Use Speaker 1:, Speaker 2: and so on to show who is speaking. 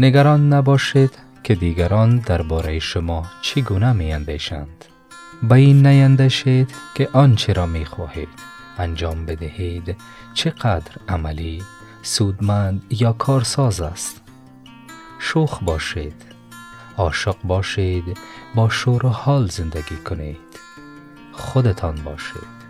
Speaker 1: نگران نباشید که دیگران درباره شما چگونه می اندیشند. به این نیندشید که آنچه را می خواهید انجام بدهید چقدر عملی، سودمند یا کارساز است. شوخ باشید، عاشق باشید، با شور و حال زندگی کنید. خودتان باشید.